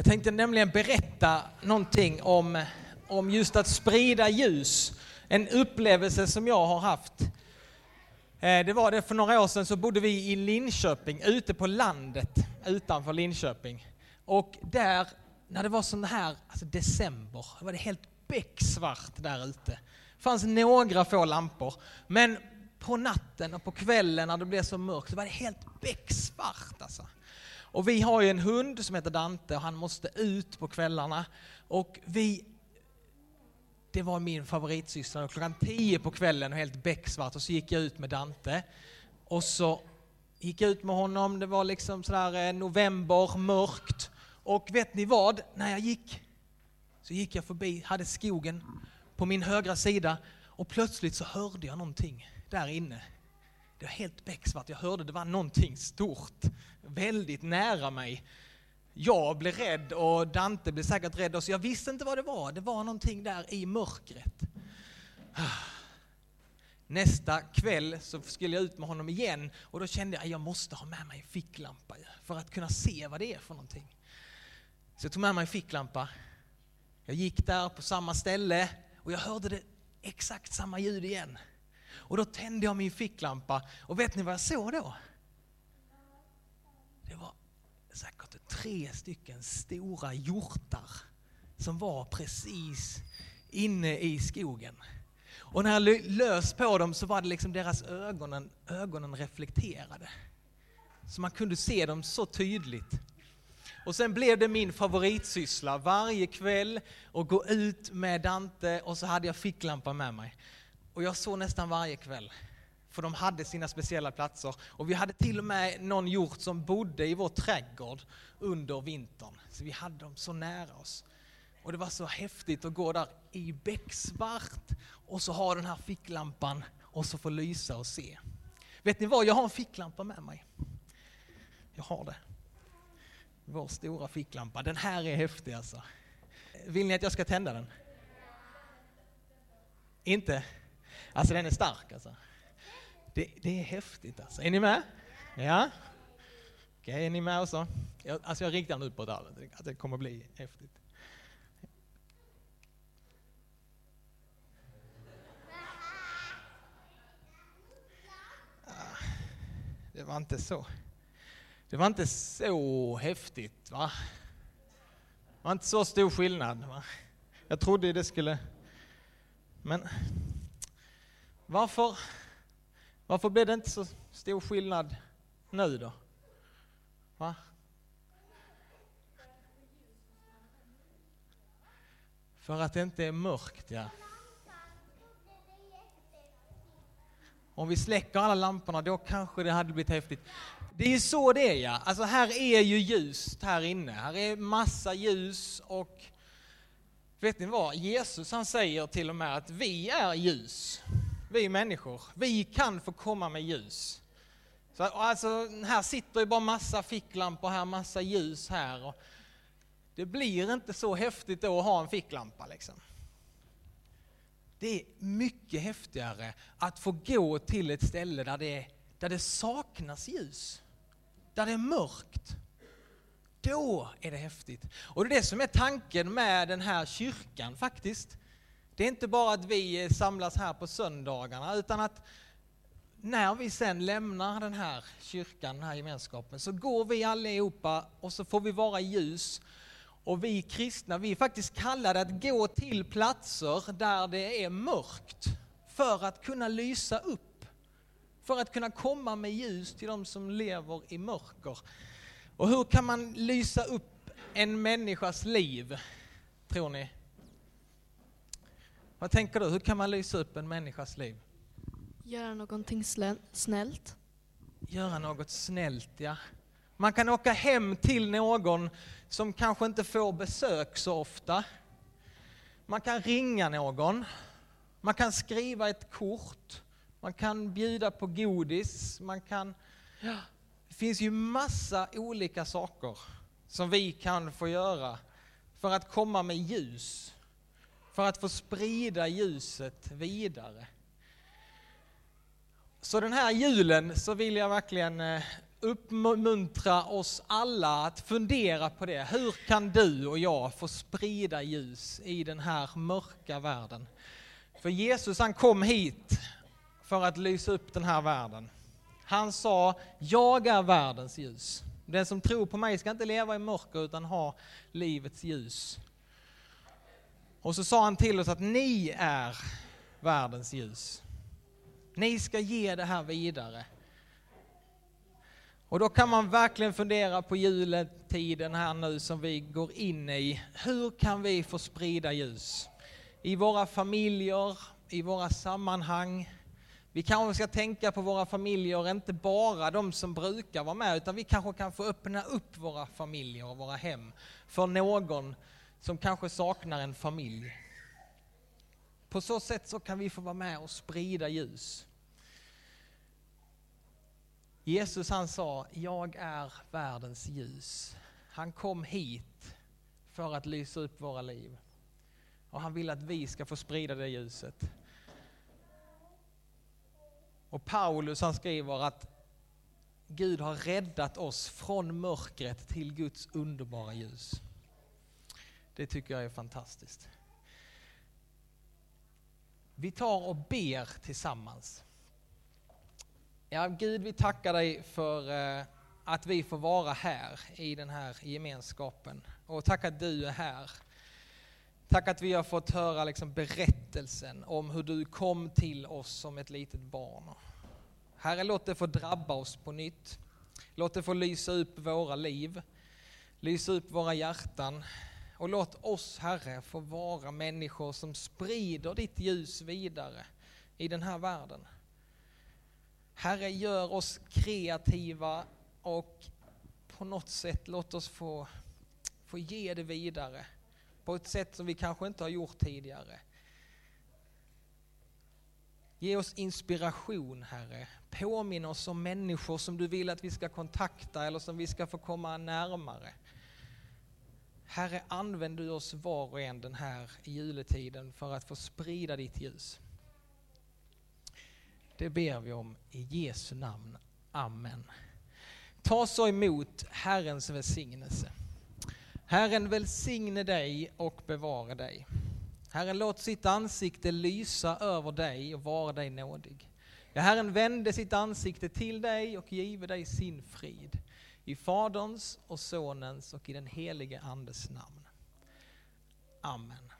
Jag tänkte nämligen berätta någonting om, om just att sprida ljus. En upplevelse som jag har haft. Eh, det var det för några år sedan så bodde vi i Linköping, ute på landet utanför Linköping. Och där, när det var sån här, alltså december, var det helt becksvart där ute. Det fanns några få lampor, men på natten och på kvällen när det blev så mörkt så var det helt becksvart alltså. Och vi har ju en hund som heter Dante och han måste ut på kvällarna. Och vi, det var min favoritsyster, klockan tio på kvällen och helt becksvart och så gick jag ut med Dante. Och så gick jag ut med honom, det var liksom sådär eh, november, mörkt. Och vet ni vad? När jag gick så gick jag förbi, hade skogen på min högra sida och plötsligt så hörde jag någonting där inne. Det var helt becksvart, jag hörde det var någonting stort, väldigt nära mig. Jag blev rädd och Dante blev säkert rädd, så jag visste inte vad det var. Det var någonting där i mörkret. Nästa kväll så skulle jag ut med honom igen och då kände jag att jag måste ha med mig en ficklampa för att kunna se vad det är för någonting. Så jag tog med mig en ficklampa. Jag gick där på samma ställe och jag hörde det exakt samma ljud igen. Och då tände jag min ficklampa och vet ni vad jag såg då? Det var säkert tre stycken stora hjortar som var precis inne i skogen. Och när jag lös på dem så var det liksom deras ögonen, ögonen reflekterade. Så man kunde se dem så tydligt. Och sen blev det min favoritsyssla varje kväll att gå ut med Dante och så hade jag ficklampa med mig. Och jag såg nästan varje kväll. För de hade sina speciella platser. Och vi hade till och med någon hjort som bodde i vår trädgård under vintern. Så vi hade dem så nära oss. Och det var så häftigt att gå där i becksvart och så ha den här ficklampan och så få lysa och se. Vet ni vad, jag har en ficklampa med mig. Jag har det. Vår stora ficklampa. Den här är häftig alltså. Vill ni att jag ska tända den? Inte? Alltså den är stark alltså. Det, det är häftigt alltså. Är ni med? Ja? Okej, okay, är ni med också? Jag, alltså jag riktar den på det att det kommer bli häftigt. Ah, det var inte så. Det var inte så häftigt va? Det var inte så stor skillnad va? Jag trodde det skulle... Men varför, varför blev det inte så stor skillnad nu då? Va? För att det inte är mörkt, ja. Om vi släcker alla lamporna, då kanske det hade blivit häftigt. Det är ju så det är, ja. Alltså här är ju ljust här inne. Här är massa ljus och vet ni vad? Jesus han säger till och med att vi är ljus vi människor. Vi kan få komma med ljus. Så, alltså, här sitter ju bara massa ficklampor här, massa ljus här. Och det blir inte så häftigt då att ha en ficklampa. Liksom. Det är mycket häftigare att få gå till ett ställe där det, där det saknas ljus. Där det är mörkt. Då är det häftigt. Och det är det som är tanken med den här kyrkan faktiskt. Det är inte bara att vi eh, samlas här på söndagarna, utan att när vi sen lämnar den här kyrkan, den här gemenskapen, så går vi allihopa och så får vi vara ljus. Och vi kristna, vi är faktiskt kallade att gå till platser där det är mörkt, för att kunna lysa upp. För att kunna komma med ljus till de som lever i mörker. Och hur kan man lysa upp en människas liv, tror ni? Vad tänker du? Hur kan man lysa upp en människas liv? Göra någonting snällt. Göra något snällt, ja. Man kan åka hem till någon som kanske inte får besök så ofta. Man kan ringa någon. Man kan skriva ett kort. Man kan bjuda på godis. Man kan... Ja, det finns ju massa olika saker som vi kan få göra för att komma med ljus för att få sprida ljuset vidare. Så den här julen så vill jag verkligen eh, uppmuntra oss alla att fundera på det. Hur kan du och jag få sprida ljus i den här mörka världen? För Jesus han kom hit för att lysa upp den här världen. Han sa, jag är världens ljus. Den som tror på mig ska inte leva i mörker utan ha livets ljus. Och så sa han till oss att ni är världens ljus. Ni ska ge det här vidare. Och då kan man verkligen fundera på juletiden här nu som vi går in i. Hur kan vi få sprida ljus? I våra familjer, i våra sammanhang. Vi kanske ska tänka på våra familjer, inte bara de som brukar vara med, utan vi kanske kan få öppna upp våra familjer och våra hem för någon som kanske saknar en familj. På så sätt så kan vi få vara med och sprida ljus. Jesus han sa, jag är världens ljus. Han kom hit för att lysa upp våra liv. Och han vill att vi ska få sprida det ljuset. Och Paulus han skriver att Gud har räddat oss från mörkret till Guds underbara ljus. Det tycker jag är fantastiskt. Vi tar och ber tillsammans. Ja, Gud, vi tackar dig för eh, att vi får vara här i den här gemenskapen. Och tack att du är här. Tack att vi har fått höra liksom berättelsen om hur du kom till oss som ett litet barn. Herre, låt det få drabba oss på nytt. Låt det få lysa upp våra liv, lysa upp våra hjärtan. Och låt oss, Herre, få vara människor som sprider ditt ljus vidare i den här världen. Herre, gör oss kreativa och på något sätt låt oss få, få ge det vidare på ett sätt som vi kanske inte har gjort tidigare. Ge oss inspiration, Herre. Påminn oss om människor som du vill att vi ska kontakta eller som vi ska få komma närmare. Herre, använd du oss var och en den här juletiden för att få sprida ditt ljus. Det ber vi om i Jesu namn. Amen. Ta så emot Herrens välsignelse. Herren välsigne dig och bevara dig. Herren låt sitt ansikte lysa över dig och vara dig nådig. Ja, Herren vände sitt ansikte till dig och give dig sin frid. I Faderns och Sonens och i den helige Andes namn. Amen.